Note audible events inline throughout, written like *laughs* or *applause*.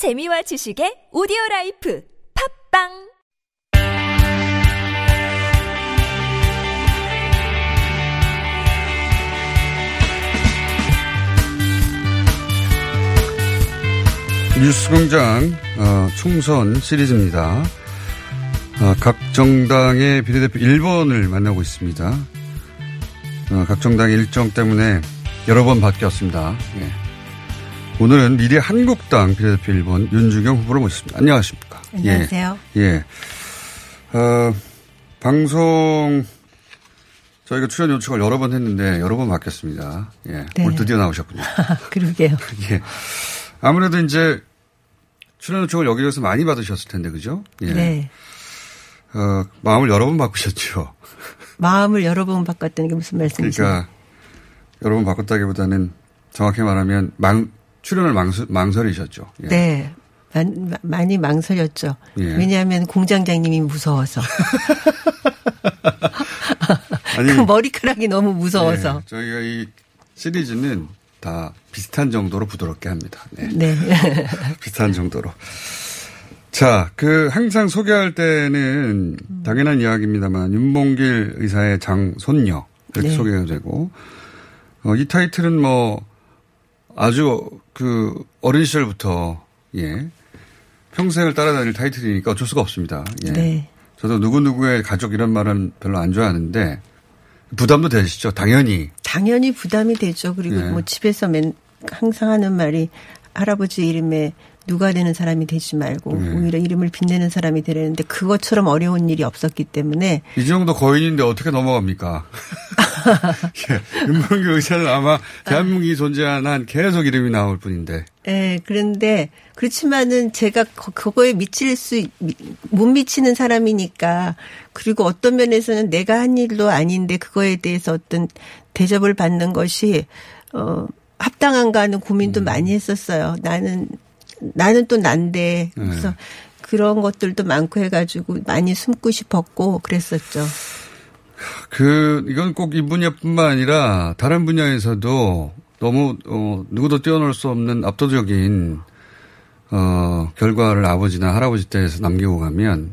재미와 지식의 오디오 라이프 팟빵 뉴스공장 어, 총선 시리즈입니다. 어, 각 정당의 비례대표 1번을 만나고 있습니다. 어, 각 정당의 일정 때문에 여러 번 바뀌었습니다. 예. 오늘은 미래 한국당 비례대표 1번 윤주경 후보를 모셨습니다. 안녕하십니까. 안녕하세요. 예. 예. 어, 방송 저희가 출연 요청을 여러 번 했는데 여러 번 바뀌었습니다. 예. 네. 오늘 드디어 나오셨군요. *laughs* 그러게요. *laughs* 예. 아무래도 이제 출연 요청을 여기저기서 많이 받으셨을 텐데, 그죠? 예. 네. 어, 마음을 여러 번 바꾸셨죠. *laughs* 마음을 여러 번 바꿨다는 게 무슨 말씀이세요? 그러니까 여러 번 바꿨다기보다는 정확히 말하면 망, 출연을 망수, 망설 이셨죠. 예. 네. 많, 많이 망설였죠. 예. 왜냐하면 공장장님이 무서워서. *laughs* 아니, 그 머리카락이 너무 무서워서. 예, 저희가 이 시리즈는 다 비슷한 정도로 부드럽게 합니다. 네. 네. *laughs* 비슷한 정도로. 자, 그 항상 소개할 때는 당연한 이야기입니다만 윤봉길 의사의 장손녀 이렇게 네. 소개가 되고 어, 이 타이틀은 뭐 아주 그 어린 시절부터 예 평생을 따라다닐 타이틀이니까 어쩔 수가 없습니다. 예. 네. 저도 누구 누구의 가족 이런 말은 별로 안 좋아하는데 부담도 되시죠, 당연히. 당연히 부담이 되죠. 그리고 네. 뭐 집에서 맨, 항상 하는 말이 할아버지 이름에 누가 되는 사람이 되지 말고 네. 오히려 이름을 빛내는 사람이 되려는데 그것처럼 어려운 일이 없었기 때문에 이 정도 거인인데 어떻게 넘어갑니까? *laughs* 예, 윤봉길 의사는 아마 대한민국이 존재한 한 계속 이름이 나올 뿐인데. 예, 그런데 그렇지만은 제가 거- 그거에 미칠 수 못 미치는 사람이니까 그리고 어떤 면에서는 내가 한 일도 아닌데 그거에 대해서 어떤 대접을 받는 것이 어 합당한가 하는 고민도 많이 했었어요. 나는 나는 또 난데 그래서 그런 것들도 많고 해가지고 많이 숨고 싶었고 그랬었죠. 그, 이건 꼭 이 분야뿐만 아니라 다른 분야에서도 너무, 어, 누구도 뛰어놀 수 없는 압도적인, 어, 결과를 아버지나 할아버지 때에서 남기고 가면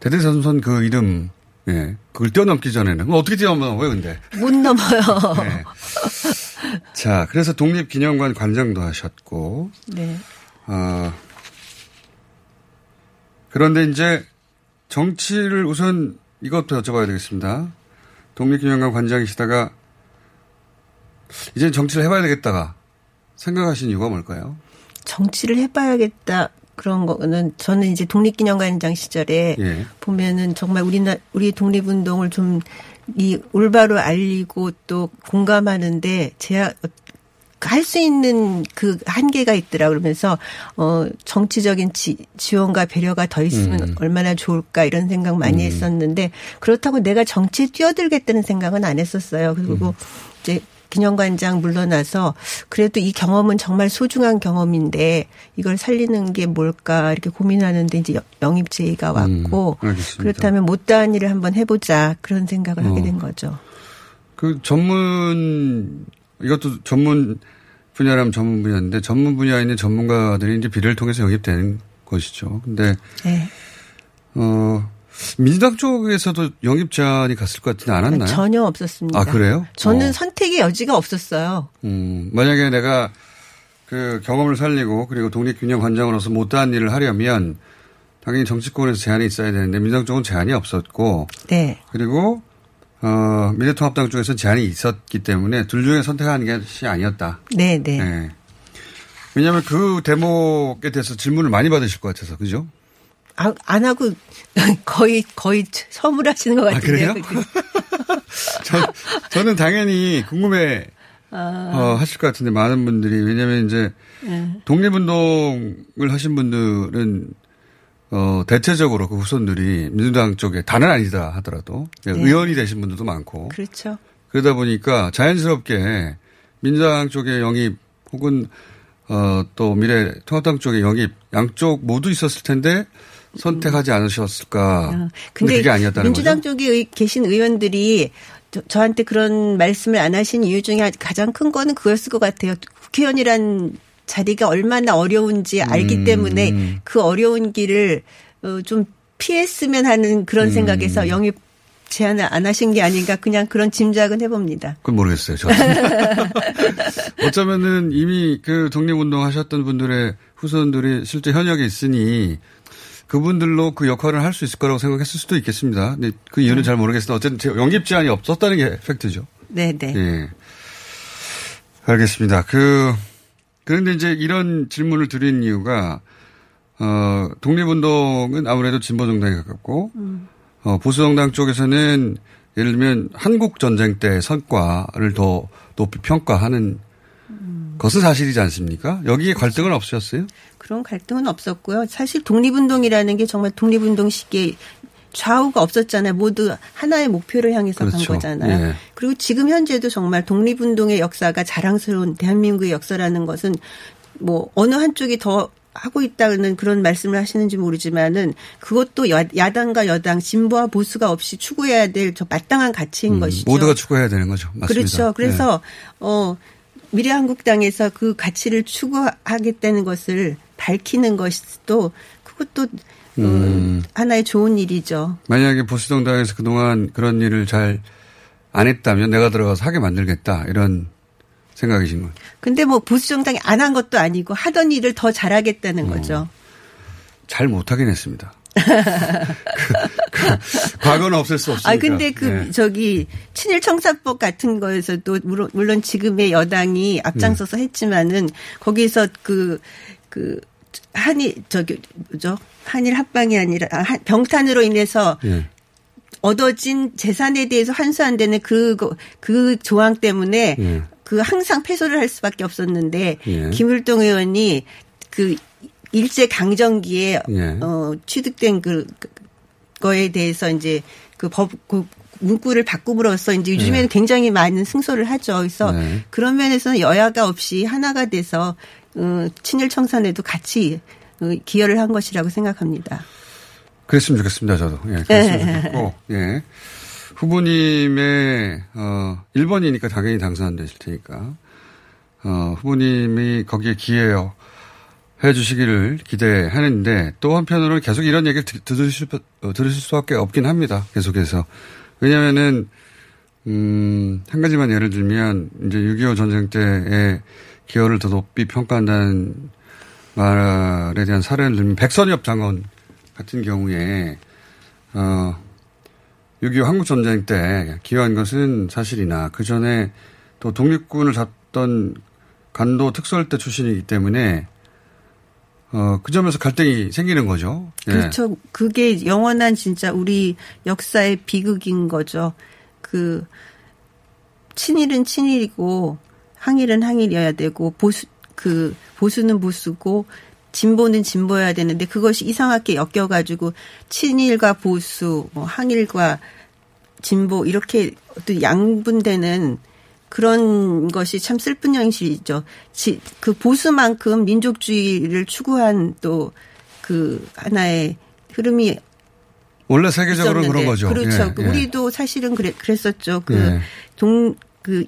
대대선선 그 이름, 예, 그걸 뛰어넘기 전에는 어떻게 뛰어넘어요, 근데? 못 넘어요. 네. 자, 그래서 독립기념관 관장도 하셨고, 네. 어, 그런데 이제 정치를 우선 이것부터 여쭤봐야 되겠습니다. 독립기념관 관장이시다가 이제 정치를 해봐야 되겠다가 생각하신 이유가 뭘까요? 정치를 해봐야겠다 그런 거는 저는 이제 독립기념관장 시절에 예. 보면은 정말 우리나 우리 독립운동을 좀 이 올바로 알리고 또 공감하는데 제가 할 수 있는 그 한계가 있더라 그러면서 어 정치적인 지, 지원과 배려가 더 있으면 음. 얼마나 좋을까 이런 생각 많이 했었는데 그렇다고 내가 정치에 뛰어들겠다는 생각은 안 했었어요. 그리고 이제 기념관장 물러나서 그래도 이 경험은 정말 소중한 경험인데 이걸 살리는 게 뭘까 이렇게 고민하는데 이제 영입 제의가 왔고 음. 그렇다면 못다한 일을 한번 해보자 그런 생각을 하게 어. 된 거죠. 그 전문, 이것도 전문 분야라면 전문 분야인데 전문 분야에 있는 전문가들이 이제 비례를 통해서 영입되는 것이죠. 근데, 네. 어, 민주당 쪽에서도 영입 제안이 갔을 것 같지는 않았나요? 전혀 없었습니다. 아, 그래요? 저는 어. 선택의 여지가 없었어요. 음, 만약에 내가 그 경험을 살리고 그리고 독립균형 관장으로서 못다한 일을 하려면 당연히 정치권에서 제한이 있어야 되는데 민주당 쪽은 제한이 없었고 네. 그리고 어, 미래통합당 쪽에서 제한이 있었기 때문에 둘 중에 선택하는 것이 아니었다. 네, 네. 네. 왜냐하면 그 대목에 대해서 질문을 많이 받으실 것 같아서 그죠? 아, 안 하고 *laughs* 거의 거의 선물하시는 것 같은데요. 그래요? *laughs* 저, 저는 당연히 궁금해 어, 하실 것 같은데 많은 분들이 왜냐하면 이제 독립운동을 하신 분들은 어, 대체적으로 그 후손들이 민주당 쪽에 다는 아니다 하더라도 의원이 되신 분들도 많고 그렇죠. 그러다 보니까 자연스럽게 민주당 쪽에 영입 혹은 어, 또 미래 통합당 쪽에 영입 양쪽 모두 있었을 텐데 선택하지 않으셨을까. 근데, 근데 그게 아니었다는 민주당 거죠. 쪽에 의- 계신 의원들이 저, 저한테 그런 말씀을 안 하신 이유 중에 가장 큰 거는 그였을 것 같아요. 국회의원이란 자리가 얼마나 어려운지 알기 음. 때문에 그 어려운 길을 어, 좀 피했으면 하는 그런 음. 생각에서 영입 제안을 안 하신 게 아닌가 그냥 그런 짐작은 해봅니다. 그건 모르겠어요. 저. *laughs* 어쩌면은 이미 그 독립운동 하셨던 분들의 후손들이 실제 현역에 있으니 그분들로 그 역할을 할 수 있을 거라고 생각했을 수도 있겠습니다. 근데 그 이유는 잘 모르겠으나 어쨌든 제- 영입 제한이 없었다는 게 팩트죠. 네네. 예. 알겠습니다. 그, 그런데 이제 이런 질문을 드린 이유가, 어, 독립운동은 아무래도 진보정당에 가깝고, 어, 보수정당 쪽에서는 예를 들면 한국 전쟁 때 성과를 더 높이 평가하는 것은 사실이지 않습니까? 여기에 갈등은 없으셨어요? 그런 갈등은 없었고요. 사실 독립운동이라는 게 정말 독립운동 시기에 좌우가 없었잖아요. 모두 하나의 목표를 향해서 간 그렇죠. 거잖아요. 예. 그리고 지금 현재도 정말 독립운동의 역사가 자랑스러운 대한민국의 역사라는 것은 뭐 어느 한쪽이 더 하고 있다는 그런 말씀을 하시는지 모르지만은 그것도 야- 야당과 여당 진보와 보수가 없이 추구해야 될 저 마땅한 가치인 것이죠. 음, 모두가 추구해야 되는 거죠. 맞습니다. 그렇죠. 그래서 네. 어 미래한국당에서 그 가치를 추구하겠다는 것을 밝히는 것도 그것도 어, 음. 하나의 좋은 일이죠. 만약에 보수정당에서 그동안 그런 일을 잘 안 했다면 내가 들어가서 하게 만들겠다. 이런 생각이신 거예요. 근데 뭐 보수 정당이 안 한 것도 아니고 하던 일을 더 잘하겠다는 음. 거죠. 잘 못하긴 했습니다. *laughs* 그, 그, 과거는 없앨 수 없으니까. 아 근데 그 네. 저기 친일 청사법 같은 거에서도 물론, 물론 지금의 여당이 앞장서서 음. 했지만은 거기서 그그 한일 저기 뭐죠 한일 합방이 아니라 아, 한- 병탄으로 인해서 예. 얻어진 재산에 대해서 환수한다는 그, 그, 그 조항 때문에 예. 그 항상 패소를 할 수밖에 없었는데 예. 김일동 의원이 그 일제 강점기에 예. 어 취득된 그 거에 대해서 이제 그법 그 문구를 바꿈으로써 이제 요즘에는 굉장히 많은 승소를 하죠. 그래서 네. 그런 면에서는 여야가 없이 하나가 돼서 어 친일 청산에도 같이 어, 기여를 한 것이라고 생각합니다. 그랬으면 좋겠습니다, 저도. 예, 그랬으면 좋겠고, 예. 후보님의, 어, 1번이니까 당연히 당선 안 되실 테니까, 어, 후보님이 거기에 기여해 주시기를 기대하는데, 또 한편으로는 계속 이런 얘기를 드- 들으실, 수- 어, 들으실 수밖에 없긴 합니다. 계속해서. 왜냐면은, 음, 한 가지만 예를 들면, 이제 6.25 전쟁 때의 기여를 더 높이 평가한다는 말에 대한 사례를 들면, 백선엽 장관 같은 경우에 어, 6.25 한국전쟁 때 기여한 것은 사실이나 그 전에 또 독립군을 잡던 간도 특수할대 출신이기 때문에 어, 그 점에서 갈등이 생기는 거죠. 예. 그렇죠. 그게 영원한 진짜 우리 역사의 비극인 거죠. 그 친일은 친일이고 항일은 항일이어야 되고 보수 그 보수는 보수고 진보는 진보여야 되는데 그것이 이상하게 엮여가지고 친일과 보수, 뭐 항일과 진보 이렇게 어떤 양분되는 그런 것이 참 슬픈 현실이죠. 지, 그 보수만큼 민족주의를 추구한 또 그 하나의 흐름이 원래 세계적으로 있었는데 그런 거죠. 그렇죠. 예, 그 예. 우리도 사실은 그래, 그랬었죠. 그 예. 동, 그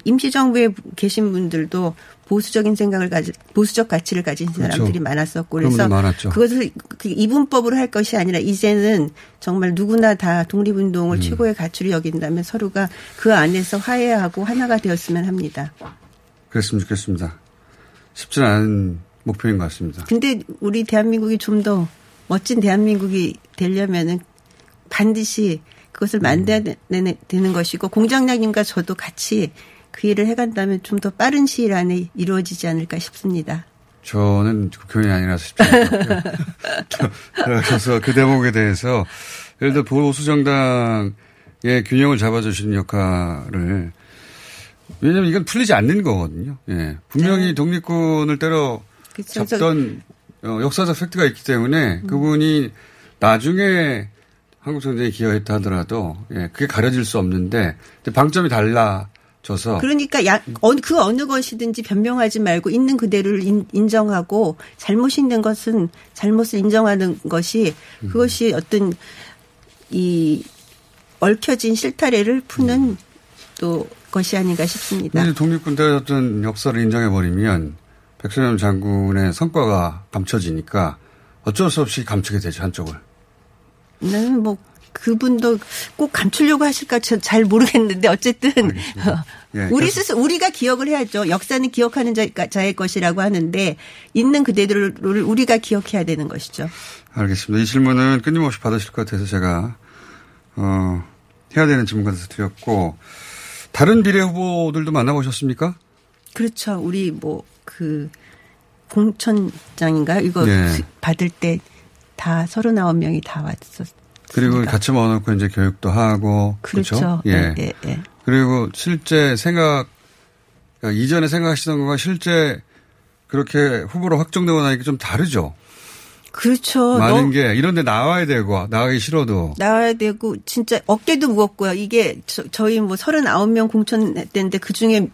임시정부에 계신 분들도 보수적인 생각을 가지, 보수적 가치를 가진 그렇죠. 사람들이 많았었고 그래서. 그것을 그 이분법으로 할 것이 아니라 이제는 정말 누구나 다 독립운동을 음. 최고의 가치로 여긴다면 서로가 그 안에서 화해하고 하나가 되었으면 합니다. 그랬으면 좋겠습니다. 쉽지 않은 목표인 것 같습니다. 근데 우리 대한민국이 좀 더 멋진 대한민국이 되려면은 반드시 그것을 만들어야 되- 되는 것이고 공장장님과 저도 같이 그 일을 해간다면 좀 더 빠른 시일 안에 이루어지지 않을까 싶습니다. 저는 국회의원이 아니라서 쉽지 않고요. 그래서 그 대목에 대해서 예를 들어 보수정당의 균형을 잡아주시는 역할을 왜냐하면 이건 풀리지 않는 거거든요. 예. 분명히 네. 독립군을 때려 그렇죠. 잡던 어, 역사적 팩트가 있기 때문에 그분이 나중에 한국 전쟁에 기여했다 하더라도 예, 그게 가려질 수 없는데 방점이 달라져서 그러니까 야, 어, 그 어느 것이든지 변명하지 말고 있는 그대로를 인, 인정하고 잘못 있는 것은 잘못을 인정하는 것이 그것이 어떤 이 얽혀진 실타래를 푸는 또 것이 아닌가 싶습니다. 근데 독립군 때렸던 역사를 인정해버리면 백선엽 장군의 성과가 감춰지니까 어쩔 수 없이 감추게 되죠, 한쪽을. 나는 뭐 그분도 꼭 감추려고 하실까 잘 모르겠는데 어쨌든 *laughs* 예, 우리 스스 우리가 기억을 해야죠. 역사는 기억하는 자, 자의 것이라고 하는데 있는 그대로를 우리가 기억해야 되는 것이죠. 알겠습니다. 이 질문은 끊임없이 받으실 것 같아서 제가 어, 해야 되는 질문 같아서 드렸고 다른 비례 후보들도 만나보셨습니까? 그렇죠. 우리 뭐 그 공천장인가요? 이거 네. 받을 때 다 서른아홉 명이 다 왔었. 그리고 같이 모아놓고 이제 교육도 하고 그렇죠. 그렇죠? 예. 예, 예. 그리고 실제 생각 그러니까 이전에 생각하시던 것과 실제 그렇게 후보로 확정되고 나니까 좀 다르죠. 그렇죠. 많은 게 이런 데 나와야 되고 나가기 싫어도 나와야 되고 진짜 어깨도 무겁고요. 이게 저, 희뭐 39명 공천했는데 그 중에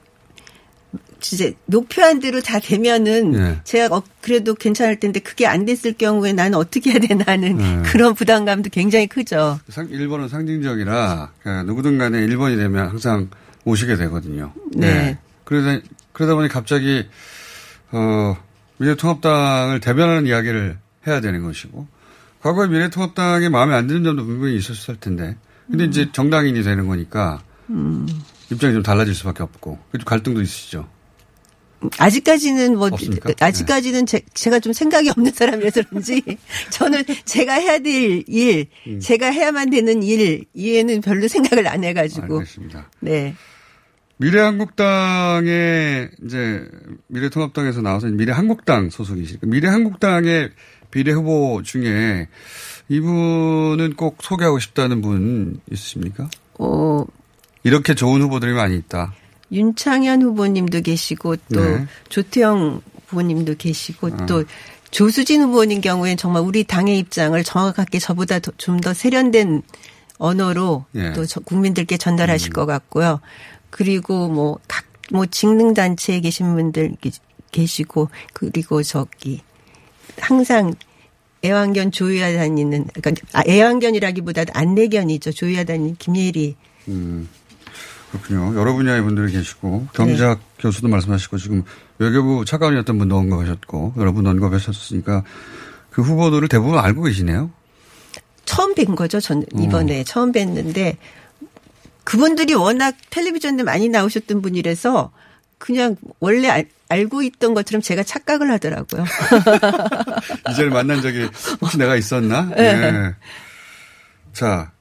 진짜 목표한 대로 다 되면은 네. 제가 어, 그래도 괜찮을 텐데 그게 안 됐을 경우에 나는 어떻게 해야 되나 하는 네. 그런 부담감도 굉장히 크죠. 1번은 상징적이라 그러니까 누구든 간에 1번이 되면 항상 오시게 되거든요. 네. 네. 그러다, 그러다 보니 갑자기, 어, 미래통합당을 대변하는 이야기를 해야 되는 것이고 과거에 미래통합당이 마음에 안 드는 점도 분명히 있었을 텐데 근데 음. 이제 정당인이 되는 거니까 음. 입장이 좀 달라질 수밖에 없고 갈등도 있으시죠. 아직까지는 뭐 없습니까? 아직까지는 네. 제, 가좀 생각이 없는 사람이라서 그런지 *laughs* 저는 제가 해야 될 일, 음. 제가 해야만 되는 일 이에는 별로 생각을 안 해가지고. 알겠습니다. 네. 미래한국당의 이제 미래통합당에서 나와서 미래한국당 소속이시니까 미래한국당의 비례 후보 중에 이분은 꼭 소개하고 싶다는 분 있으십니까? 어. 이렇게 좋은 후보들이 많이 있다. 윤창현 후보님도 계시고 또 네. 조태영 후보님도 계시고 아. 또 조수진 후보님 경우에는 정말 우리 당의 입장을 정확하게 저보다 좀 더 세련된 언어로 네. 또 국민들께 전달하실 음. 것 같고요. 그리고 뭐 각 뭐 직능 단체에 계신 분들 계시고 그리고 저기 항상 애완견 조여야 다니는 그러니까 아, 애완견이라기보다도 안내견이죠 조여야 다니는 김예리. 음 그렇군요. 여러 분야의 분들이 계시고 경제학 네. 교수도 말씀하시고 지금 외교부 차관이었던 분도 언급하셨고 여러 분 언급하셨으니까 그 후보들을 대부분 알고 계시네요. 처음 뵌 거죠. 전 이번에 어. 처음 뵀는데 그분들이 워낙 텔레비전에 많이 나오셨던 분이라서 그냥 원래 알, 알고 있던 것처럼 제가 착각을 하더라고요. *laughs* 이제를 만난 적이 혹시 내가 있었나? 네. 네. 자,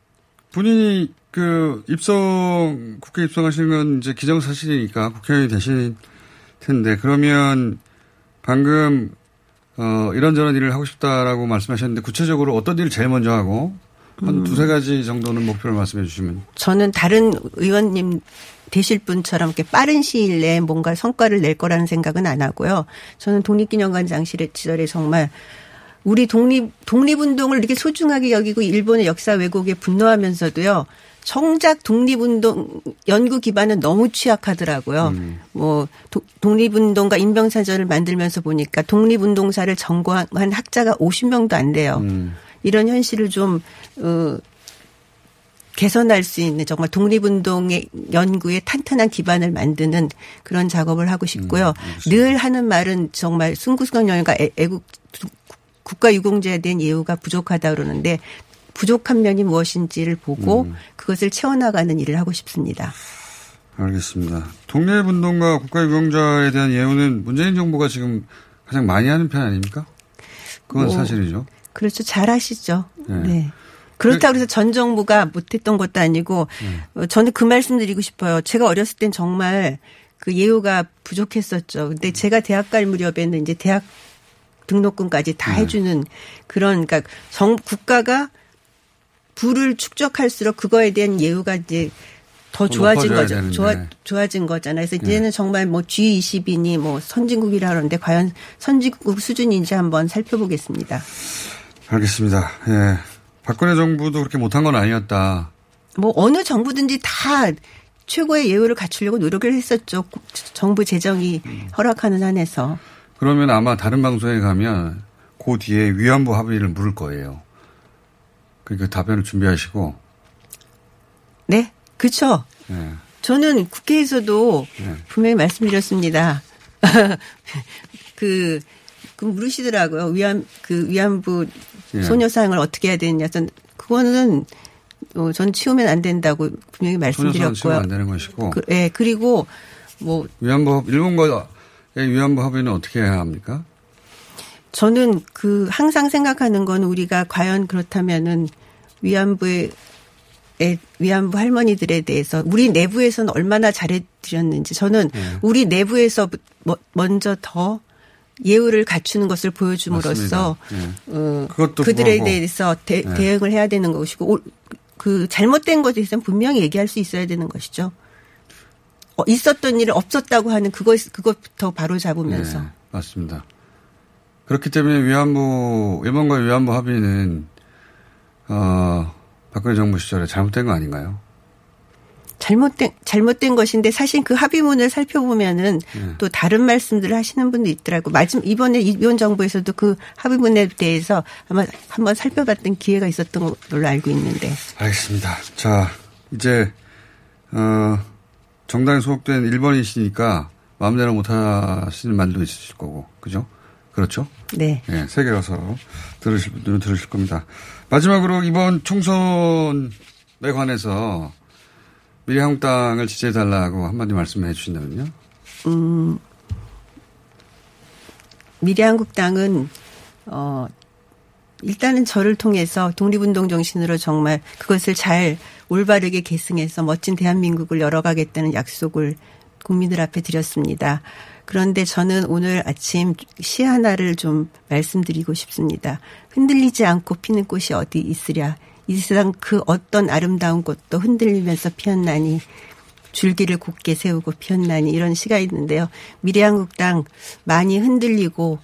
본인이 그 입성, 국회 입성하시는 건 이제 기정사실이니까 국회의원이 되실 텐데, 그러면 방금, 어, 이런저런 일을 하고 싶다라고 말씀하셨는데, 구체적으로 어떤 일을 제일 먼저 하고, 한 음. 두세 가지 정도는 목표를 말씀해 주시면. 저는 다른 의원님 되실 분처럼 이렇게 빠른 시일 내에 뭔가 성과를 낼 거라는 생각은 안 하고요. 저는 독립기념관 장실의 시절에 정말 우리 독립, 독립운동을 이렇게 소중하게 여기고 일본의 역사 왜곡에 분노하면서도요. 정작 독립운동 연구 기반은 너무 취약하더라고요. 음. 뭐 독립운동가 인병사전을 만들면서 보니까 독립운동사를 전공한 학자가 50명도 안 돼요. 음. 이런 현실을 좀 어, 개선할 수 있는 정말 독립운동의 연구에 탄탄한 기반을 만드는 그런 작업을 하고 싶고요. 음, 늘 하는 말은 정말 순구수강 영예가 애국 국가유공자에 대한 예우가 부족하다 그러는데 부족한 면이 무엇인지를 보고 음. 그것을 채워나가는 일을 하고 싶습니다. 알겠습니다. 독립운동과 국가유공자에 대한 예우는 문재인 정부가 지금 가장 많이 하는 편 아닙니까? 그건 뭐, 사실이죠. 그렇죠. 잘 하시죠. 네. 네. 그렇다고 해서 전 정부가 못했던 것도 아니고 음. 저는 그 말씀 드리고 싶어요. 제가 어렸을 땐 정말 그 예우가 부족했었죠. 근데 제가 대학 갈 무렵에는 이제 대학 등록금까지 다 네. 해주는 그런 그러니까 정 국가가 부를 축적할수록 그거에 대한 예우가 이제 더 좋아진 거죠. 좋아, 좋아진 거잖아요. 그래서 네. 이제는 정말 뭐 G20이니 뭐 선진국이라 그러는데 과연 선진국 수준인지 한번 살펴보겠습니다. 알겠습니다. 예. 박근혜 정부도 그렇게 못한 건 아니었다. 뭐 어느 정부든지 다 최고의 예우를 갖추려고 노력을 했었죠. 정부 재정이 허락하는 한에서. 그러면 아마 다른 방송에 가면 그 뒤에 위안부 합의를 물을 거예요. 그러니까 답변을 준비하시고. 네, 그렇죠. 네. 저는 국회에서도 네. 분명히 말씀드렸습니다. *laughs* 그, 그 물으시더라고요. 위안, 그 위안부 예. 소녀 사항을 어떻게 해야 되느냐. 전 그거는 어, 전 치우면 안 된다고 분명히 말씀드렸고요. 안 되는 것이고 그, 예, 그리고 뭐 위안부 합- 일본과의 위안부 합의는 어떻게 해야 합니까? 저는 그 항상 생각하는 건 우리가 과연 그렇다면은 위안부의 애- 위안부 할머니들에 대해서 우리 내부에서는 얼마나 잘해드렸는지 저는 네. 우리 내부에서 뭐- 먼저 더 예우를 갖추는 것을 보여줌으로써 맞습니다. 어, 그들에. 대해서 대, 네. 응을 해야 되는 것이고 올- 그 잘못된 것에 대해서는 분명히 얘기할 수 있어야 되는 것이죠. 어, 있었던 일을 없었다고 하는 그것 그것부터 바로 잡으면서 네, 맞습니다. 그렇기 때문에 위안부 일본과 위안부 합의는 어, 박근혜 정부 시절에 잘못된 거 아닌가요? 잘못된 잘못된 것인데 사실 그 합의문을 살펴보면은 네. 또 다른 말씀들을 하시는 분도 있더라고. 마지막 이번에 이번 정부에서도 그 합의문에 대해서 아마 한번 살펴봤던 기회가 있었던 걸로 알고 있는데. 알겠습니다. 자, 이제, 어, 정당에 소속된 일본이시니까 마음대로 못 하시는 말도 있으실 거고, 그죠? 그렇죠? 네. 예, 세계 가서 들으실 분들은 들으실 겁니다. 마지막으로 이번 총선에 관해서 미래한국당을 지지해달라고 한마디 말씀해 주신다면요? 미래한국당은 어 일단은 저를 통해서 독립운동 정신으로 정말 그것을 잘 올바르게 계승해서 멋진 대한민국을 열어가겠다는 약속을 국민들 앞에 드렸습니다. 그런데 저는 오늘 아침 시 하나를 좀 말씀드리고 싶습니다. 흔들리지 않고 피는 꽃이 어디 있으랴. 이 세상 그 어떤 아름다운 꽃도 흔들리면서 피었나니 줄기를 굳게 세우고 피었나니 이런 시가 있는데요. 미래한국당 많이 흔들리고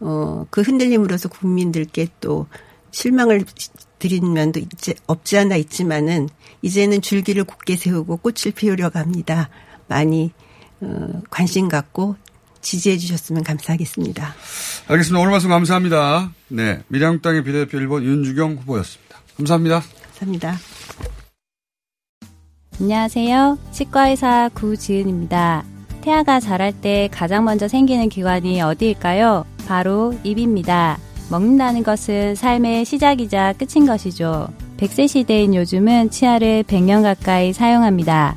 어, 그 흔들림으로서 국민들께 또 실망을 드린 면도 있지, 없지 않아 있지만은 이제는 줄기를 굳게 세우고 꽃을 피우려고 합니다. 많이 어, 관심 갖고 지지해 주셨으면 감사하겠습니다. 알겠습니다. 오늘 말씀 감사합니다. 네. 미래한국당의 비례대표 1번 윤주경 후보였습니다. 감사합니다. 감사합니다. 안녕하세요. 치과의사 구지은입니다. 태아가 자랄 때 가장 먼저 생기는 기관이 어디일까요? 바로 입입니다. 먹는다는 것은 삶의 시작이자 끝인 것이죠. 100세 시대인 요즘은 치아를 100년 가까이 사용합니다.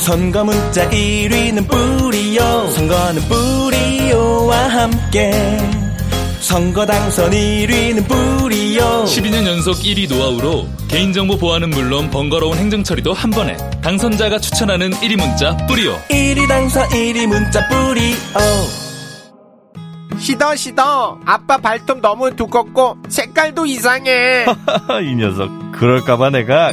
선거 문자 1위는 뿌리오 선거는 뿌리오와 함께. 선거 당선 1위는 뿌리오 12년 연속 1위 노하우로 개인정보 보안은 물론 번거로운 행정처리도 한 번에. 당선자가 추천하는 1위 문자 뿌리오. 1위 당선 1위 문자 뿌리오 시더 시더. 아빠 발톱 너무 두껍고 색깔도 이상해. *laughs* 이 녀석 그럴까봐 내가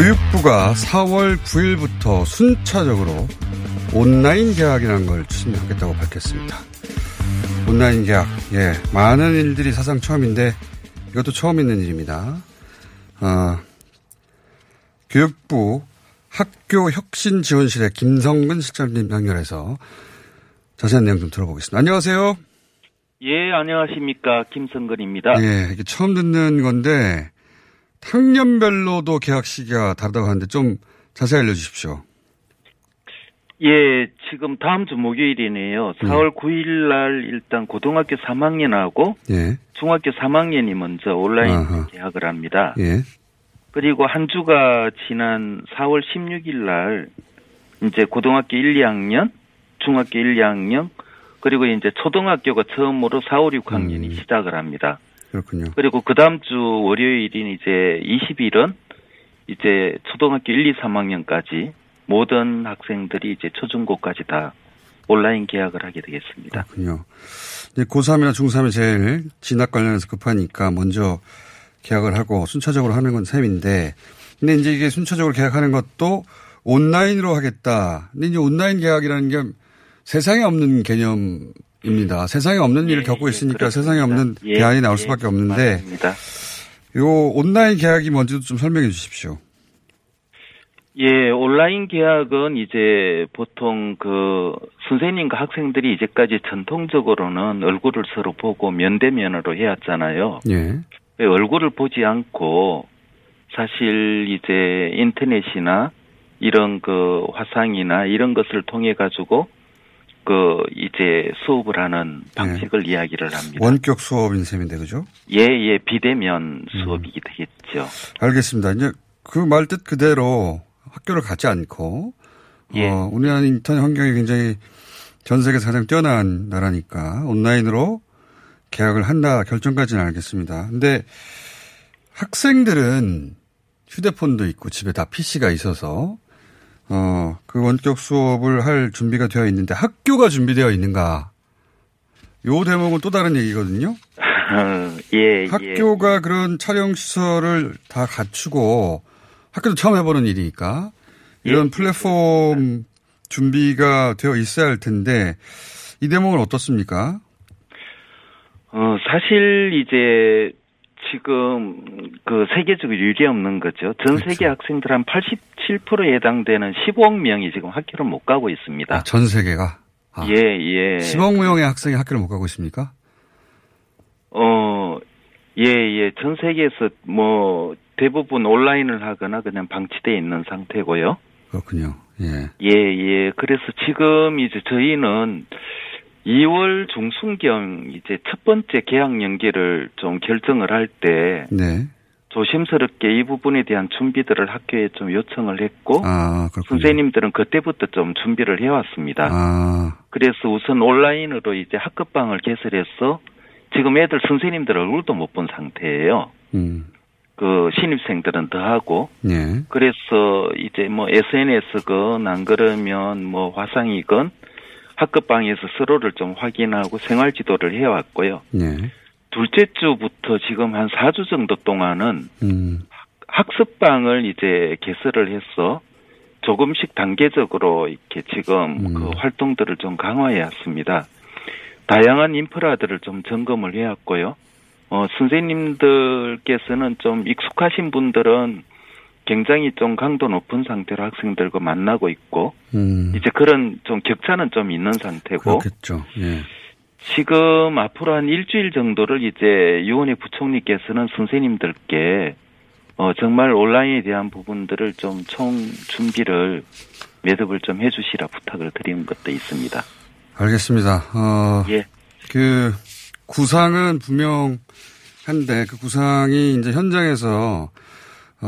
교육부가 4월 9일부터 순차적으로 온라인 개학이라는 걸 추진하겠다고 밝혔습니다. 온라인 개학, 예, 많은 일들이 사상 처음인데 이것도 처음 있는 일입니다. 어, 교육부 학교 혁신 지원실의 김성근 실장님 연결해서 자세한 내용 좀 들어보겠습니다. 안녕하세요. 예, 안녕하십니까. 김성근입니다. 예, 이게 처음 듣는 건데 학년별로도 개학 시기가 다르다고 하는데 좀 자세히 알려주십시오. 예, 지금 다음 주 목요일이네요. 4월 9일 날 일단 고등학교 3학년하고 예, 중학교 3학년이 먼저 온라인 아하. 개학을 합니다. 예, 그리고 한 주가 지난 4월 16일 날 이제 고등학교 1, 2학년 중학교 1, 2학년 그리고 이제 초등학교가 처음으로 4, 5, 6학년이 음. 시작을 합니다. 그렇군요. 그리고 그 다음 주 월요일인 이제 20일은 이제 초등학교 1, 2, 3학년까지 모든 학생들이 이제 초중고까지 다 온라인 계약을 하게 되겠습니다. 그렇군요. 이제 고3이나 중3이 제일 진학 관련해서 급하니까 먼저 계약을 하고 순차적으로 하는 건 셈인데, 근데 이제 이게 순차적으로 계약하는 것도 온라인으로 하겠다. 근데 이제 온라인 계약이라는 게 세상에 없는 개념 입니다. 세상에 없는 일을 겪고 있으니까 세상에 없는 예, 대안이 나올 예, 수밖에 없는데, 맞습니다. 요 온라인 계약이 뭔지도 좀 설명해 주십시오. 예, 온라인 계약은 이제 보통 그 선생님과 학생들이 이제까지 전통적으로는 얼굴을 서로 보고 면대면으로 해왔잖아요. 예. 왜 얼굴을 보지 않고 사실 이제 인터넷이나 이런 그 화상이나 이런 것을 통해 가지고 그 이제 수업을 하는 방식을 이야기를 합니다. 원격 수업인 셈인데, 그죠? 예, 예, 비대면 수업이게 되겠죠. 알겠습니다. 이제 그 말 뜻 그대로 학교를 가지 않고 예. 어, 우리나라 인터넷 환경이 굉장히 전 세계에서 가장 뛰어난 나라니까 온라인으로 계약을 한다 결정까지는 알겠습니다. 근데 학생들은 휴대폰도 있고 집에 다 PC가 있어서 어, 그 원격 수업을 할 준비가 되어 있는데 학교가 준비되어 있는가? 요 대목은 또 다른 얘기거든요. *laughs* 예, 예. 학교가 그런 촬영 시설을 다 갖추고 학교도 처음 해보는 일이니까 이런 예, 플랫폼 준비가 되어 있어야 할 텐데 이 대목은 어떻습니까? 어, 사실 이제 지금 그 세계적으로 유례 없는 거죠. 전 세계 학생들 한 87%에 해당되는 15억 명이 지금 학교를 못 가고 있습니다. 아, 전 세계가 아, 예, 예. 10억 명의 학생이 학교를 못 가고 있습니까? 어, 예, 예. 전 세계에서 뭐 대부분 온라인을 하거나 그냥 방치돼 있는 상태고요. 그렇군요. 예. 예, 예. 그래서 지금 이제 저희는 2월 중순경 이제 첫 번째 계약 연기를 좀 결정을 할때 네. 조심스럽게 이 부분에 대한 준비들을 학교에 좀 요청을 했고 아. 선생님들은 그때부터 좀 준비를 해왔습니다. 아, 그래서 우선 온라인으로 이제 학급방을 개설해서 지금 애들 선생님들 얼굴도 못 본 상태예요. 음, 그 신입생들은 더 하고 예. 그래서 이제 뭐 SNS건 안 그러면 뭐 화상이건 학급 방에서 서로를 좀 확인하고 생활 지도를 해왔고요. 예. 둘째 주부터 지금 한 4주 정도 동안은 음, 학습방을 이제 개설을 해서 조금씩 단계적으로 이렇게 지금 음. 그 활동들을 좀 강화해 왔습니다. 다양한 인프라들을 좀 점검을 해 왔고요. 어, 선생님들께서는 좀 익숙하신 분들은 굉장히 좀 강도 높은 상태로 학생들과 만나고 있고 음, 이제 그런 좀 격차는 좀 있는 상태고 그렇겠죠. 예. 지금 앞으로 한 일주일 정도를 이제 유원회 부총리께서는 선생님들께 어 정말 온라인에 대한 부분들을 좀 총 준비를 매듭을 좀 해주시라 부탁을 드리는 것도 있습니다. 알겠습니다. 어, 예, 그 구상은 분명한데 그 구상이 이제 현장에서 어,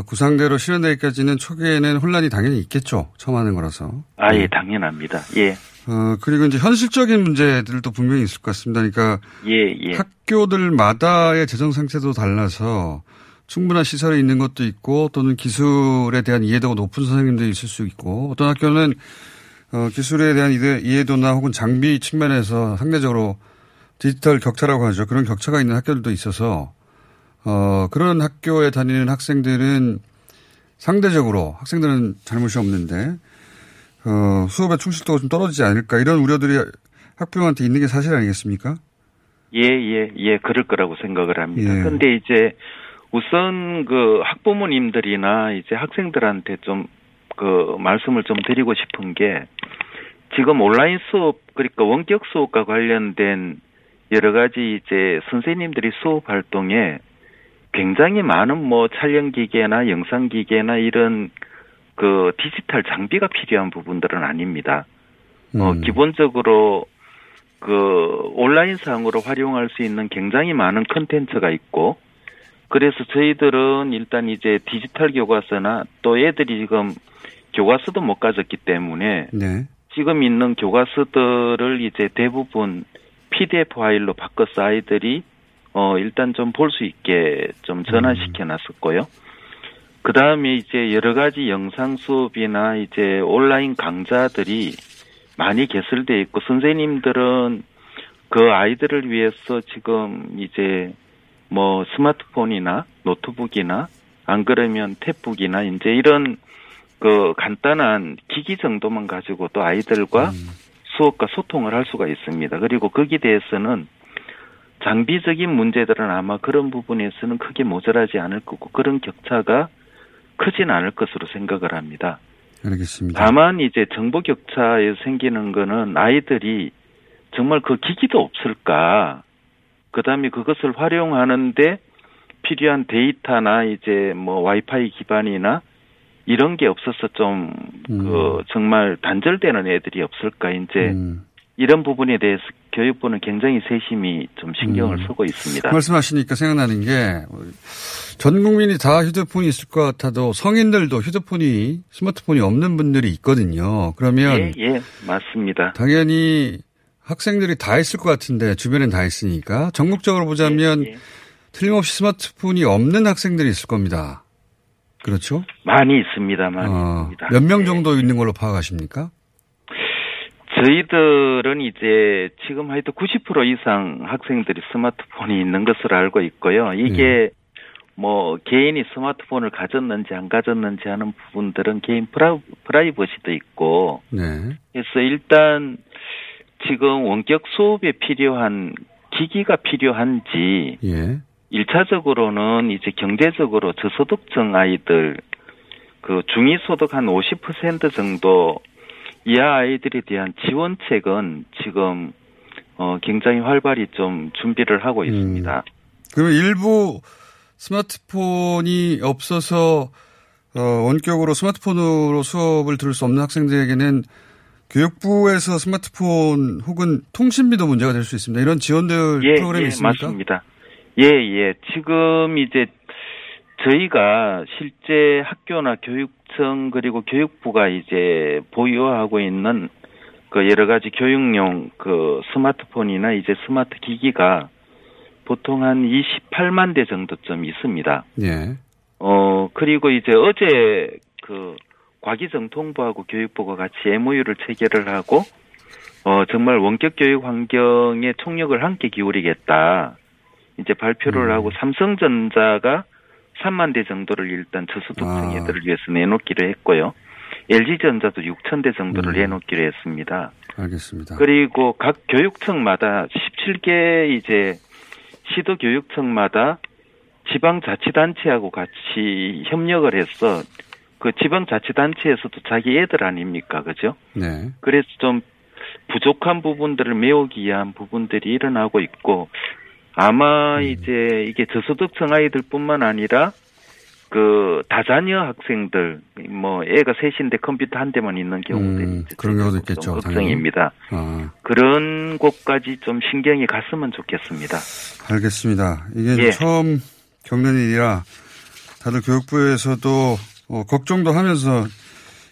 구상대로 실현되기까지는 초기에는 혼란이 당연히 있겠죠. 처음 하는 거라서. 아 예 당연합니다. 예, 어, 그리고 이제 현실적인 문제들도 분명히 있을 것 같습니다. 그러니까 예, 예, 학교들마다의 재정 상태도 달라서 충분한 시설이 있는 것도 있고 또는 기술에 대한 이해도가 높은 선생님들이 있을 수 있고 어떤 학교는 어, 기술에 대한 이해- 이해도나 혹은 장비 측면에서 상대적으로 디지털 격차라고 하죠. 그런 격차가 있는 학교들도 있어서 어, 그런 학교에 다니는 학생들은 상대적으로 학생들은 잘못이 없는데 어, 수업의 충실도가 좀 떨어지지 않을까 이런 우려들이 학부모한테 있는 게 사실 아니겠습니까? 예, 예, 예, 그럴 거라고 생각을 합니다. 예. 근데 이제 우선 그 학부모님들이나 이제 학생들한테 좀 그 말씀을 좀 드리고 싶은 게 지금 온라인 수업 그러니까 원격 수업과 관련된 여러 가지 이제 선생님들이 수업 활동에 굉장히 많은 뭐 촬영 기계나 영상 기계나 이런 그 디지털 장비가 필요한 부분들은 아닙니다. 어, 음. 기본적으로 그 온라인상으로 활용할 수 있는 굉장히 많은 컨텐츠가 있고 그래서 저희들은 일단 이제 디지털 교과서나 또 애들이 지금 교과서도 못 가졌기 때문에 네. 지금 있는 교과서들을 이제 대부분 PDF 파일로 바꿔서 아이들이 어 일단 좀 볼 수 있게 좀 전환시켜 놨었고요. 그 다음에 이제 여러 가지 영상 수업이나 이제 온라인 강좌들이 많이 개설돼 있고 선생님들은 그 아이들을 위해서 지금 이제 뭐 스마트폰이나 노트북이나 안 그러면 탭북이나 이제 이런 그 간단한 기기 정도만 가지고 또 아이들과 수업과 소통을 할 수가 있습니다. 그리고 거기에 대해서는 장비적인 문제들은 아마 그런 부분에서는 크게 모자라지 않을 거고 그런 격차가 크진 않을 것으로 생각을 합니다. 알겠습니다. 다만 이제 정보 격차에 생기는 거는 아이들이 정말 그 기기도 없을까? 그다음에 그것을 활용하는데 필요한 데이터나 이제 뭐 와이파이 기반이나 이런 게 없어서 좀그 정말 단절되는 애들이 없을까 이제 음. 이런 부분에 대해서 교육부는 굉장히 세심히 좀 신경을 음. 쓰고 있습니다. 말씀하시니까 생각나는 게 전 국민이 다 휴대폰이 있을 것 같아도 성인들도 휴대폰이 스마트폰이 없는 분들이 있거든요. 그러면 예, 예, 맞습니다. 당연히 학생들이 다 있을 것 같은데 주변엔 다 있으니까 전국적으로 보자면 예, 틀림없이 스마트폰이 없는 학생들이 있을 겁니다. 그렇죠? 많이 있습니다, 많이 어, 있습니다. 몇 명 정도 있는 걸로 파악하십니까? 저희들은 이제 지금 하여튼 90% 이상 학생들이 스마트폰이 있는 것으로 알고 있고요. 이게 네. 뭐 개인이 스마트폰을 가졌는지 안 가졌는지 하는 부분들은 개인 프라, 프라이버시도 있고 네. 그래서 일단 지금 원격 수업에 필요한 기기가 필요한지 예. 일차적으로는 이제 경제적으로 저소득층 아이들 그 중위소득 한 50% 정도 이하 아이들에 대한 지원책은 지금 어 굉장히 활발히 좀 준비를 하고 있습니다. 그러면 일부 스마트폰이 없어서 어, 원격으로 스마트폰으로 수업을 들을 수 없는 학생들에게는 교육부에서 스마트폰 혹은 통신비도 문제가 될 수 있습니다. 이런 지원들 예, 프로그램이 예, 있습니까? 맞습니다. 예, 예. 지금 이제 저희가 실제 학교나 교육 청 그리고 교육부가 이제 보유하고 있는 그 여러 가지 교육용 그 스마트폰이나 이제 스마트 기기가 보통 한 28만 대 정도쯤 있습니다. 예. 어, 그리고 이제 어제 그 과기정통부하고 교육부가 같이 MOU를 체결을 하고 어, 정말 원격 교육 환경에 총력을 함께 기울이겠다. 이제 발표를 하고 삼성전자가 3만 대 정도를 일단 저소득층 아. 애들을 위해서 내놓기로 했고요. LG전자도 6천 대 정도를 음. 내놓기로 했습니다. 알겠습니다. 그리고 각 교육청마다 17개 이제 시도 교육청마다 지방자치단체하고 같이 협력을 해서 그 지방자치단체에서도 자기 애들 아닙니까, 그죠? 네. 그래서 좀 부족한 부분들을 메우기 위한 부분들이 일어나고 있고 아마 이제 이게 저소득층 아이들뿐만 아니라 그 다자녀 학생들 뭐 애가 셋인데 컴퓨터 한 대만 있는 경우들이 음, 그런 경우도 좀 있겠죠. 걱정입니다. 아, 그런 곳까지 좀 신경이 갔으면 좋겠습니다. 알겠습니다. 이게 예. 처음 겪는 일이라 다들 교육부에서도 어, 걱정도 하면서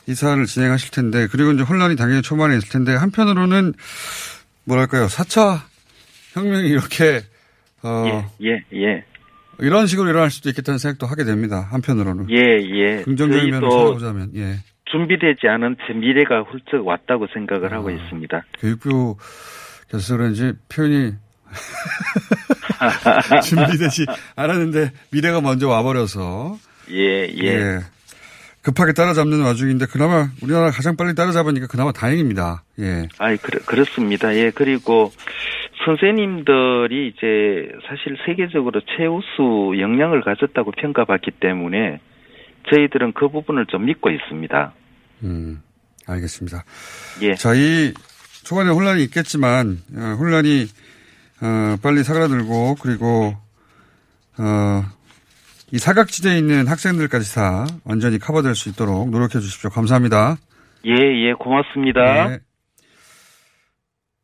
이 사안을 진행하실 텐데 그리고 이제 혼란이 당연히 초반에 있을 텐데 한편으로는 뭐랄까요 4차 혁명이 이렇게 어, 예, 예, 이런 식으로 일어날 수도 있겠다는 생각도 하게 됩니다. 한편으로는 예, 예. 긍정적인 면을 찾아보자면 예. 준비되지 않은 채 미래가 훌쩍 왔다고 생각을 아. 하고 있습니다. 교육부께서 그런지 표현이 *laughs* *laughs* 준비되지 않았는데 미래가 먼저 와버려서 예, 예. 급하게 따라잡는 와중인데 그나마 우리나라 가장 빨리 따라잡으니까 그나마 다행입니다. 예. 아이, 그, 그렇습니다. 예, 그리고 선생님들이 이제 사실 세계적으로 최우수 역량을 가졌다고 평가받기 때문에 저희들은 그 부분을 좀 믿고 있습니다. 음, 알겠습니다. 예. 자, 이 초반에 혼란이 있겠지만 어, 혼란이 어, 빨리 사그라들고 그리고 어, 이 사각지대에 있는 학생들까지 다 완전히 커버될 수 있도록 노력해 주십시오. 감사합니다. 예, 예, 고맙습니다. 네.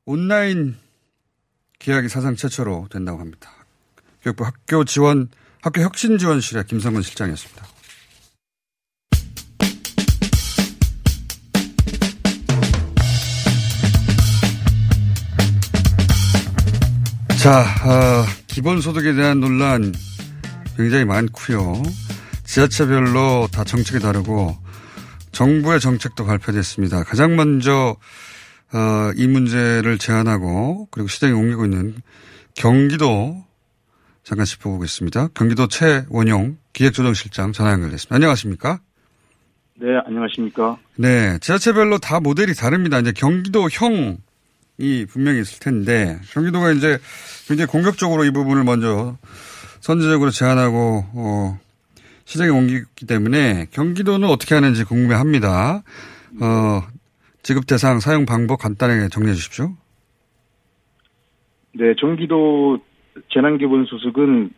온라인 계약이 사상 최초로 된다고 합니다. 교육부 학교 지원, 학교 혁신 지원실의 김성근 실장이었습니다. 자, 어, 기본소득에 대한 논란 굉장히 많고요. 지자체별로 다 정책이 다르고 정부의 정책도 발표됐습니다. 가장 먼저 어, 이 문제를 제안하고 그리고 시장에 옮기고 있는 경기도 잠깐 짚어보겠습니다. 경기도 최원용 기획조정실장 전화 연결됐습니다. 안녕하십니까? 네, 안녕하십니까? 네, 지자체별로 다 모델이 다릅니다. 이제 경기도형 이 분명히 있을 텐데 경기도가 이제 굉장히 공격적으로 이 부분을 먼저 선제적으로 제안하고 어, 시장에 옮기기 때문에 경기도는 어떻게 하는지 궁금해합니다. 어, 지급 대상 사용 방법 간단하게 정리해 주십시오. 네, 경기도 재난기본소득은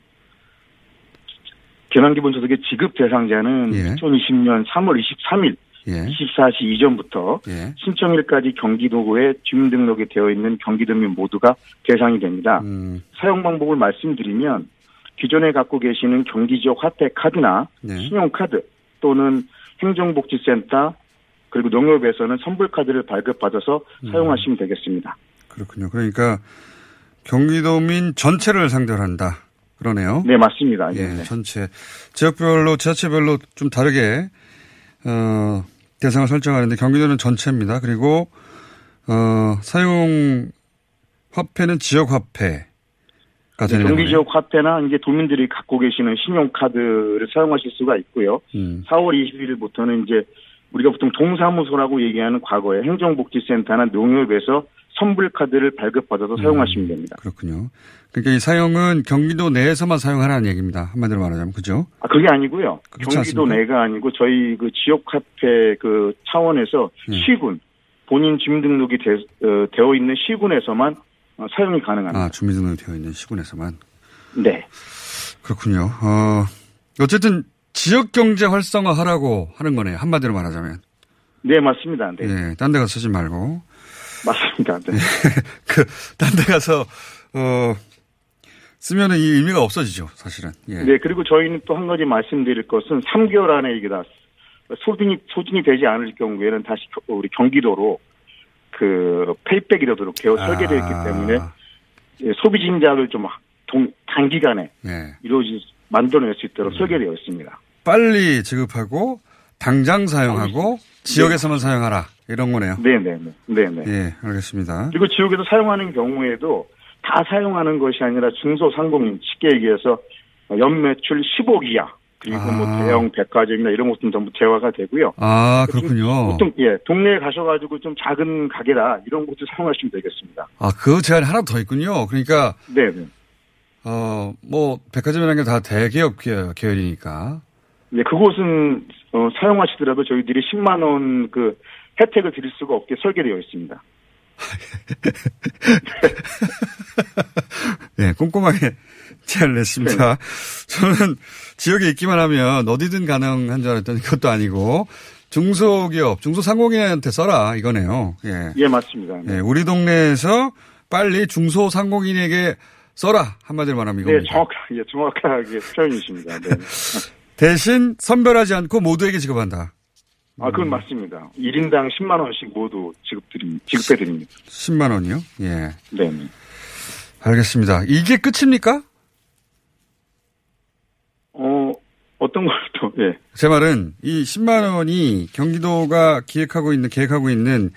재난기본소득의 지급 대상자는 예. 2020년 3월 23일 예. 24시 이전부터 예. 신청일까지 경기도구에 주민등록이 되어 있는 경기도민 모두가 대상이 됩니다. 음, 사용 방법을 말씀드리면 기존에 갖고 계시는 경기 지역 화폐 카드나 네. 신용카드 또는 행정복지센터 그리고 농협에서는 선불카드를 발급받아서 음. 사용하시면 되겠습니다. 그렇군요. 그러니까 경기도민 전체를 상대로 한다. 그러네요. 네, 맞습니다. 예, 네. 전체 지역별로 지자체별로 좀 다르게 어, 대상을 설정하는데 경기도는 전체입니다. 그리고 어, 사용 화폐는 지역 되는 경기 거네요. 지역 화폐나 이제 도민들이 갖고 계시는 신용카드를 사용하실 수가 있고요. 음, 4월 20일부터는 이제 우리가 보통 동사무소라고 얘기하는 과거에 행정복지센터나 농협에서 선불카드를 발급받아서 사용하시면 됩니다. 그렇군요. 그러니까 이 사용은 경기도 내에서만 사용하라는 얘기입니다. 한마디로 말하자면 그죠? 아, 그게 아니고요. 경기도 않습니까? 내가 아니고 저희 그 지역 화폐 그 차원에서 예. 시군 본인 주민등록이 되, 어 있는 시군에서만 어, 사용이 가능합니다. 아, 주민등록이 되어 있는 시군에서만. 네. 그렇군요. 어, 어쨌든 지역 경제 활성화 하라고 하는 거네요. 한마디로 말하자면. 네, 맞습니다. 네. 예, 딴데 가서 쓰지 말고. 맞습니다. 네. *laughs* 그, 딴 데 가서, 어, 쓰면은 이 의미가 없어지죠, 사실은. 예. 네, 그리고 저희는 또 한 가지 말씀드릴 것은 3개월 안에 이게 다 소진이, 소진이 되지 않을 경우에는 다시 겨- 우리 경기도로 그 페이백이 되도록 개어 설계되어 있기 아. 때문에 예, 소비 진작을 좀 동- 단기간에 예. 이루어질 만들어낼 수 있도록 설계되어 있습니다. 빨리 지급하고, 당장 사용하고, 지역에서만 사용하라. 이런 거네요. 네네네. 네네. 예, 알겠습니다. 그리고 지역에서 사용하는 경우에도 다 사용하는 것이 아니라 중소상공인 쉽게 얘기해서 연매출 10억 이하 그리고 뭐 아. 대형 백화점이나 이런 것들은 전부 대화가 되고요. 아, 그렇군요. 보통 예 동네에 가셔가지고 좀 작은 가게라 이런 곳을 사용하시면 되겠습니다. 아, 그 제한이 하나 더 있군요. 그러니까, 네네. 어, 뭐, 백화점이라는 게 다 대기업 계- 계열이니까. 네 그곳은 어, 사용하시더라도 저희들이 10만 원 그 혜택을 드릴 수가 없게 설계되어 있습니다. *laughs* 네, 꼼꼼하게 제안을 냈습니다. 저는 지역에 있기만 하면 어디든 가능한 줄 알았더니 그것도 아니고 중소기업, 중소상공인한테 써라 이거네요. 예. 예 맞습니다. 네, 예, 우리 동네에서 빨리 중소상공인에게 써라 한마디로 말하면 네 이겁니다. 정확하게 예, 정확하게 표현이십니다. 네. *laughs* 대신 선별하지 않고 모두에게 지급한다. 아, 그건 맞습니다. 1인당 10만 원씩 모두 지급드립니다. 지급해 드립니다. 10만 원이요? 예. 네. 알겠습니다. 이게 끝입니까? 어, 어떤 걸 또, 예. 제 말은 이 10만 원이 경기도가 기획하고 있는 계획하고 있는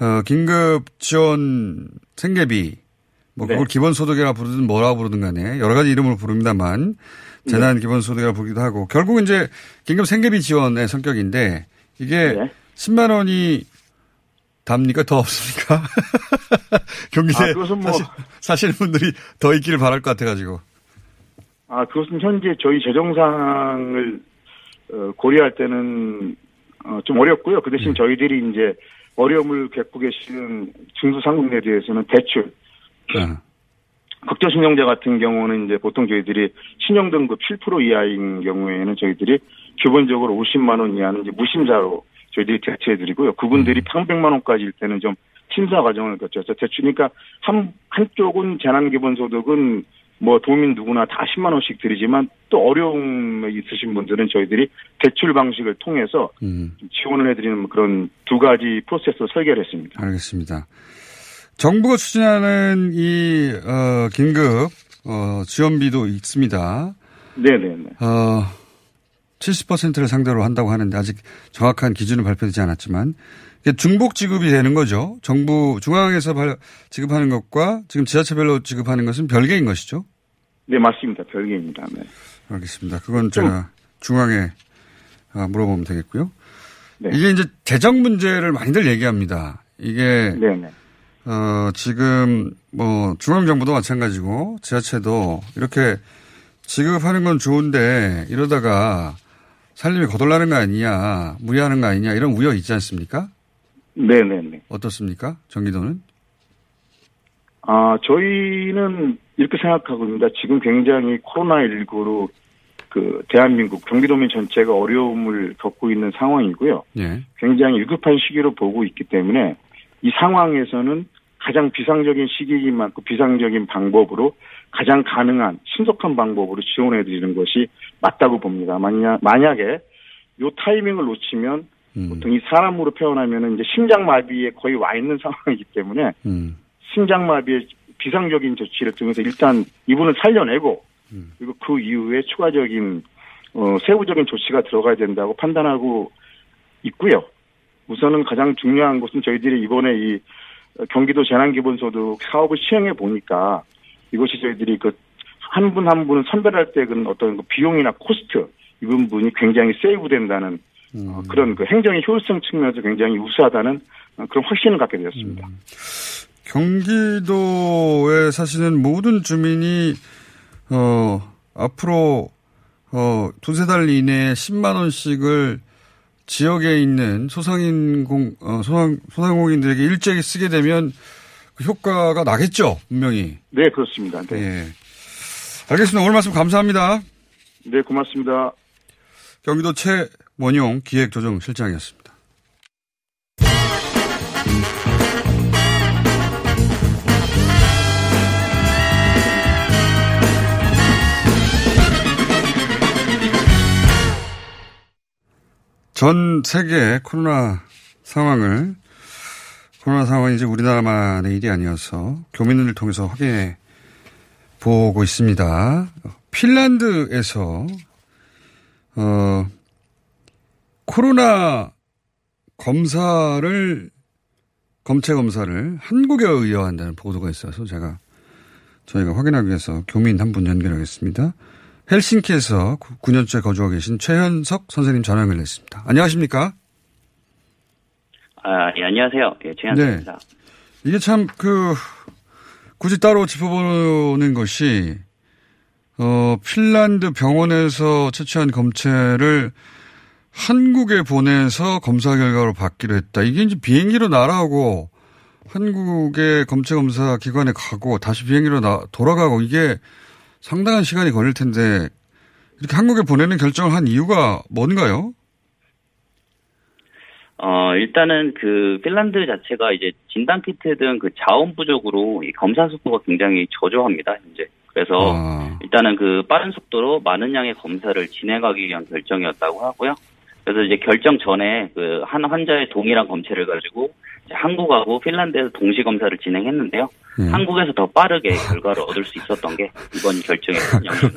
어, 긴급 지원 생계비 뭐 그걸 네. 기본 소득이라 부르든 뭐라 부르든 간에 여러 가지 이름으로 부릅니다만 재난 기본 소득이라 부르기도 하고 결국 이제 긴급 생계비 지원의 성격인데 이게 네. 10만 원이 답니까 더 없습니까? *laughs* 경기도에 아, 뭐- 사실, 사시는 분들이 더 있기를 바랄 것 같아가지고 아, 그것은 현재 저희 재정상을 어, 고려할 때는 어, 좀 어렵고요. 그 대신 저희들이 이제 어려움을 겪고 계시는 중소상공인에 대해서는 대출, 아, 국저신용자 같은 경우는 이제 보통 저희들이 신용등급 7% 이하인 경우에는 저희들이 기본적으로 50만 원 이하는 이제 무심사로 저희들이 대체해드리고요. 그분들이 300만 원까지일 때는 좀 심사 과정을 거쳐서 대출이니까 한 한쪽은 재난기본소득은 뭐 도민 누구나 다 10만 원씩 드리지만 또 어려움에 있으신 분들은 저희들이 대출 방식을 통해서 음. 좀 지원을 해드리는 그런 두 가지 프로세스로 설계를 했습니다. 알겠습니다. 정부가 추진하는 이, 어, 긴급, 어, 지원비도 있습니다. 네네네. 어, 70%를 상대로 한다고 하는데 아직 정확한 기준은 발표되지 않았지만 중복 지급이 되는 거죠. 정부 중앙에서 발- 지급하는 것과 지금 지자체별로 지급하는 것은 별개인 것이죠. 네, 맞습니다. 별개입니다. 네. 알겠습니다. 그건 제가 중앙에 아, 물어보면 되겠고요. 네. 이게 이제 재정 문제를 많이들 얘기합니다. 이게 네네. 어, 지금 뭐 중앙정부도 마찬가지고 지자체도 이렇게 지급하는 건 좋은데 이러다가 살림이 거덜나는 거 아니냐, 무리하는 거 아니냐 이런 우려 있지 않습니까? 네네네. 어떻습니까? 정기도는? 아, 저희는 이렇게 생각하고 있습니다. 지금 굉장히 코로나19로 그 대한민국 경기도민 전체가 어려움을 겪고 있는 상황이고요. 예. 굉장히 위급한 시기로 보고 있기 때문에 이 상황에서는 가장 비상적인 시기인 만큼 비상적인 방법으로 가장 가능한 신속한 방법으로 지원해 드리는 것이 맞다고 봅니다. 만약 만약에 요 타이밍을 놓치면 음, 보통 이 사람으로 표현하면은 이제 심장마비에 거의 와 있는 *laughs* 상황이기 때문에 음, 심장마비의 비상적인 조치를 통해서 일단 이분을 살려내고 그리고 그 이후에 추가적인 어, 세부적인 조치가 들어가야 된다고 판단하고 있고요. 우선은 가장 중요한 것은 저희들이 이번에 이 경기도 재난기본소득 사업을 시행해 보니까 이것이 저희들이 그 한 분 한 분을 선별할 때 그런 어떤 그 비용이나 코스트 이 부분이 굉장히 save된다는 어, 그런 그 행정의 효율성 측면에서 굉장히 우수하다는 어, 그런 확신을 갖게 되었습니다. 경기도에 사시는 모든 주민이 어, 앞으로 어, 두세 달 이내에 10만 원씩을 지역에 있는 소상인 공 어, 소상 소상공인들에게 일제히 쓰게 되면 그 효과가 나겠죠, 분명히. 네, 그렇습니다. 네. 예. 알겠습니다. 오늘 말씀 감사합니다. 네, 고맙습니다. 경기도 최 원용 기획조정실장이었습니다. 전 세계 코로나 상황을 코로나 상황이 이제 우리나라만의 일이 아니어서 교민을 통해서 확인해 보고 있습니다. 핀란드에서 어 코로나 검사를 검체 검사를 한국에 의뢰한다는 보도가 있어서 제가 저희가 확인하기 위해서 교민 한 분 연결하겠습니다. 헬싱키에서 9년째 거주하고 계신 최현석 선생님 전화 연결했습니다. 안녕하십니까? 아, 예, 안녕하세요. 예, 최현석입니다. 이게 참 그 굳이 따로 짚어보는 것이 어 핀란드 병원에서 채취한 검체를 한국에 보내서 검사 결과로 받기로 했다. 이게 이제 비행기로 날아오고 한국의 검체 검사 기관에 가고 다시 비행기로 나, 돌아가고 이게 상당한 시간이 걸릴 텐데 이렇게 한국에 보내는 결정을 한 이유가 뭔가요? 어, 일단은 그 핀란드 자체가 이제 진단 키트 등 그 자원 부족으로 이 검사 속도가 굉장히 저조합니다, 현재. 그래서 아, 일단은 그 빠른 속도로 많은 양의 검사를 진행하기 위한 결정이었다고 하고요. 그래서 이제 결정 전에 그 한 환자의 동일한 검체를 가지고 한국하고 핀란드에서 동시 검사를 진행했는데요. 예. 한국에서 더 빠르게 결과를 얻을 수 있었던 게 이번 결정에 큰 영향을.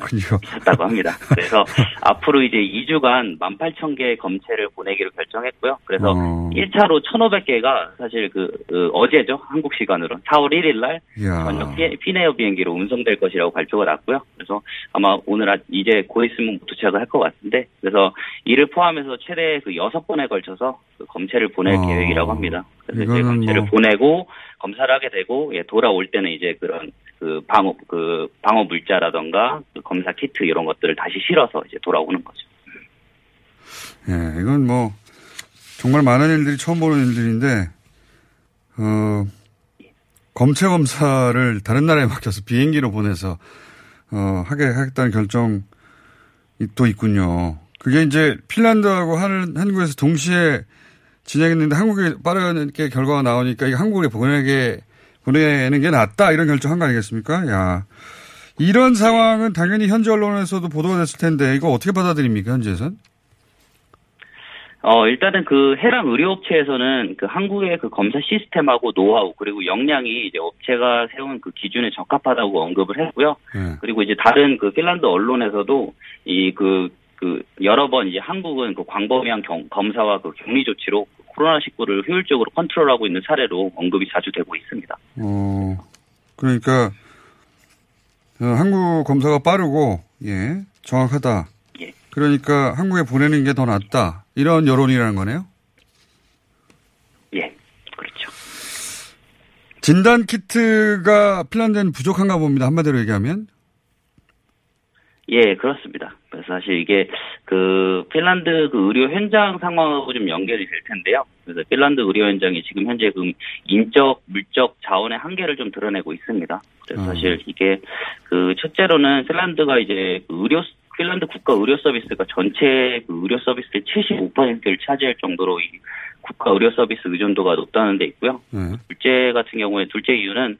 있었다고 합니다. 그래서 앞으로 이제 2주간 18,000개의 검체를 보내기로 결정했고요. 그래서 어. 1차로 1,500개가 사실 그, 그 어제죠. 한국 시간으로 4월 1일 날. 저녁 피- 피네어 비행기로 운송될 것이라고 발표가 났고요. 그래서 아마 오늘 아- 이제 곧 있으면 도착을 할 것 같은데 그래서 이를 포함해서 최대 그 여섯 번에 걸쳐서 그 검체를 보낼 어. 계획이라고 합니다. 그래서 이제 검체를 뭐- 보내고 검사를 하게 되고 예, 돌아 올 때는 이제 그런 그 방어 그 방어 물자라던가 그 검사 키트 이런 것들을 다시 실어서 이제 돌아오는 거죠. 예, 이건 뭐 정말 많은 일들이 처음 보는 일들인데 어 검체 검사를 다른 나라에 맡겨서 비행기로 보내서 어 하게 하겠다는 결정이 또 있군요. 그게 이제 핀란드하고 한, 한국에서 동시에 진행했는데 한국에 빠르게 결과가 나오니까 이게 한국에 보내게 보내는 게 낫다 이런 결정한 거 아니겠습니까? 야 이런 상황은 당연히 현지 언론에서도 보도가 됐을 텐데 이거 어떻게 받아들입니까 현지에선? 어, 일단은 그 해당 의료업체에서는 그 한국의 그 검사 시스템하고 노하우 그리고 역량이 이제 업체가 세운 그 기준에 적합하다고 언급을 했고요. 네. 그리고 이제 다른 그 핀란드 언론에서도 이 그 그 여러 번 이제 한국은 그 광범위한 경- 검사와 그 격리 조치로 코로나 19를 효율적으로 컨트롤하고 있는 사례로 언급이 자주 되고 있습니다. 어, 그러니까, 어, 한국 검사가 빠르고, 예, 정확하다. 예. 그러니까 한국에 보내는 게 더 낫다. 이런 여론이라는 거네요? 예, 그렇죠. 진단 키트가 핀란드는 부족한가 봅니다. 한마디로 얘기하면. 예, 그렇습니다. 사실 이게 그 핀란드 그 의료 현장 상황하고 좀 연결이 될 텐데요. 그래서 핀란드 의료 현장이 지금 현재 그 인적, 물적 자원의 한계를 좀 드러내고 있습니다. 그래서 음. 사실 이게 그 첫째로는 핀란드가 이제 그 의료 핀란드 국가 의료 서비스가 전체 그 의료 서비스의 75%를 차지할 정도로 이 국가 의료 서비스 의존도가 높다는 데 있고요. 네. 둘째 같은 경우에 둘째 이유는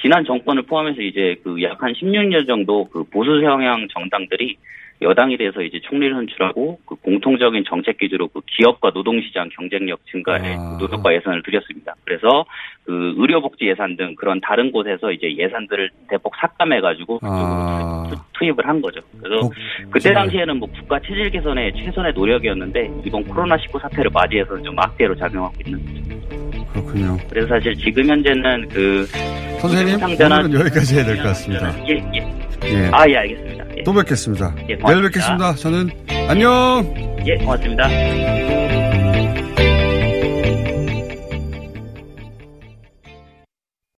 지난 정권을 포함해서 이제 그 약 한 16년 정도 그 보수 성향 정당들이 여당이 돼서 이제 총리를 선출하고 그 공통적인 정책 기조로 그 기업과 노동시장 경쟁력 증가에 아. 그 노력과 예산을 들였습니다. 그래서 그 의료복지 예산 등 그런 다른 곳에서 이제 예산들을 대폭 삭감해가지고 아, 투입을 한 거죠. 그래서 그때 당시에는 뭐 국가 체질 개선의 최선의 노력이었는데 이번 코로나 19 사태를 맞이해서 좀 악재로 작용하고 있는 거죠. 그렇군요. 그래서 사실 지금 현재는 그 선생님, 오늘은 여기까지 해야 될 것 같습니다. 예, 예. 예. 아, 예, 알겠습니다. 예. 또 뵙겠습니다. 예, 내일 고맙습니다. 뵙겠습니다. 저는 안녕! 예, 고맙습니다.